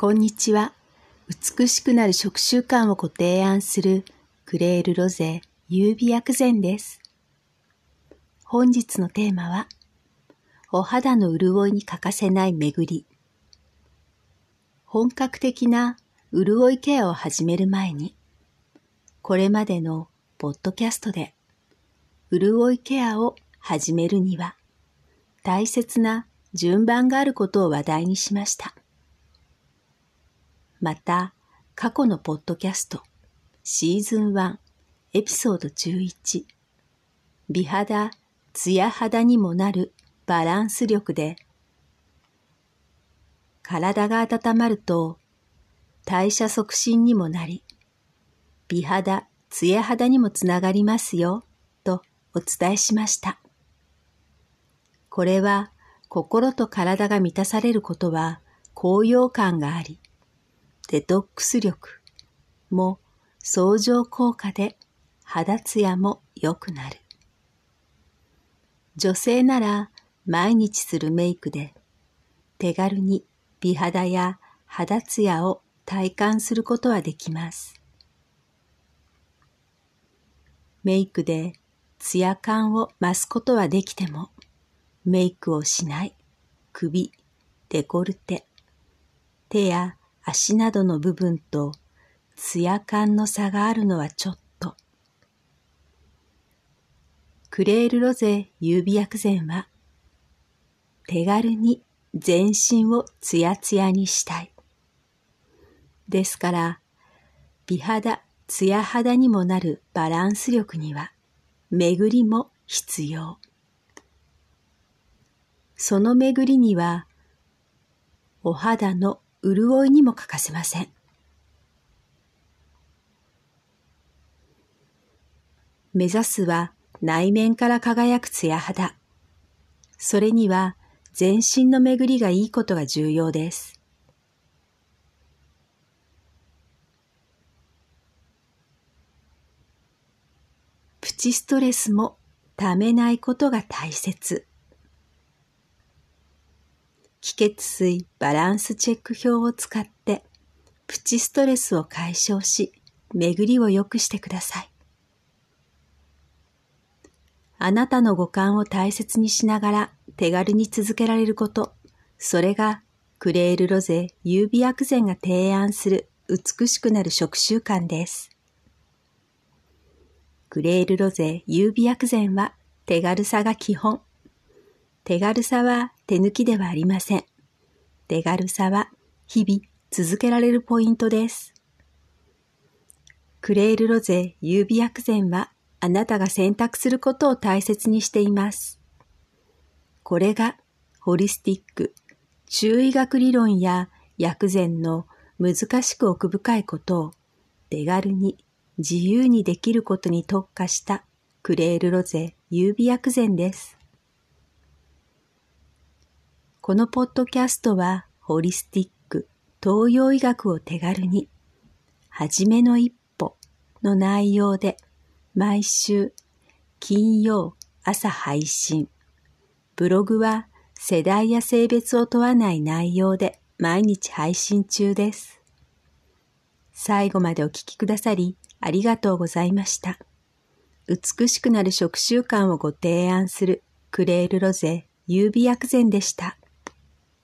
こんにちは。美しくなる食習慣をご提案するクレールロゼ優美薬膳です。本日のテーマは、お肌の潤いに欠かせない巡り。本格的な潤いケアを始める前に、これまでのポッドキャストで、潤いケアを始めるには、大切な順番があることを話題にしました。また、過去のポッドキャスト、シーズン1、エピソード11、美肌、ツヤ肌にもなるバランス力で、体が温まると代謝促進にもなり、美肌、ツヤ肌にもつながりますよ、とお伝えしました。これは心と体が満たされることは高揚感があり、デトックス力も相乗効果で肌ツヤも良くなる。女性なら毎日するメイクで手軽に美肌や肌ツヤを体感することはできます。メイクでツヤ感を増すことはできてもメイクをしない首、デコルテ、手や足などの部分とツヤ感の差があるのはちょっと。クレールロゼ優美薬膳は手軽に全身をツヤツヤにしたい。ですから、美肌、ツヤ肌にもなるバランス力には巡りも必要。その巡りにはお肌の潤いにも欠かせません。目指すは内面から輝く艶肌。それには全身の巡りがいいことが重要です。プチストレスもためないことが大切。気血水バランスチェック表を使ってプチストレスを解消し、巡りを良くしてください。あなたの五感を大切にしながら手軽に続けられること、それがクレールロゼ優美薬膳が提案する美しくなる食習慣です。クレールロゼ優美薬膳は手軽さが基本。手軽さは手抜きではありません。手軽さは日々続けられるポイントです。クレールロゼ優美薬膳はあなたが選択することを大切にしています。これがホリスティック、中医学理論や薬膳の難しく奥深いことを手軽に自由にできることに特化したクレールロゼ優美薬膳です。このポッドキャストはホリスティック、東洋医学を手軽に、はじめの一歩の内容で毎週金曜朝配信。ブログは世代や性別を問わない内容で毎日配信中です。最後までお聞きくださりありがとうございました。美しくなる食習慣をご提案するクレールロゼ優美薬膳でした。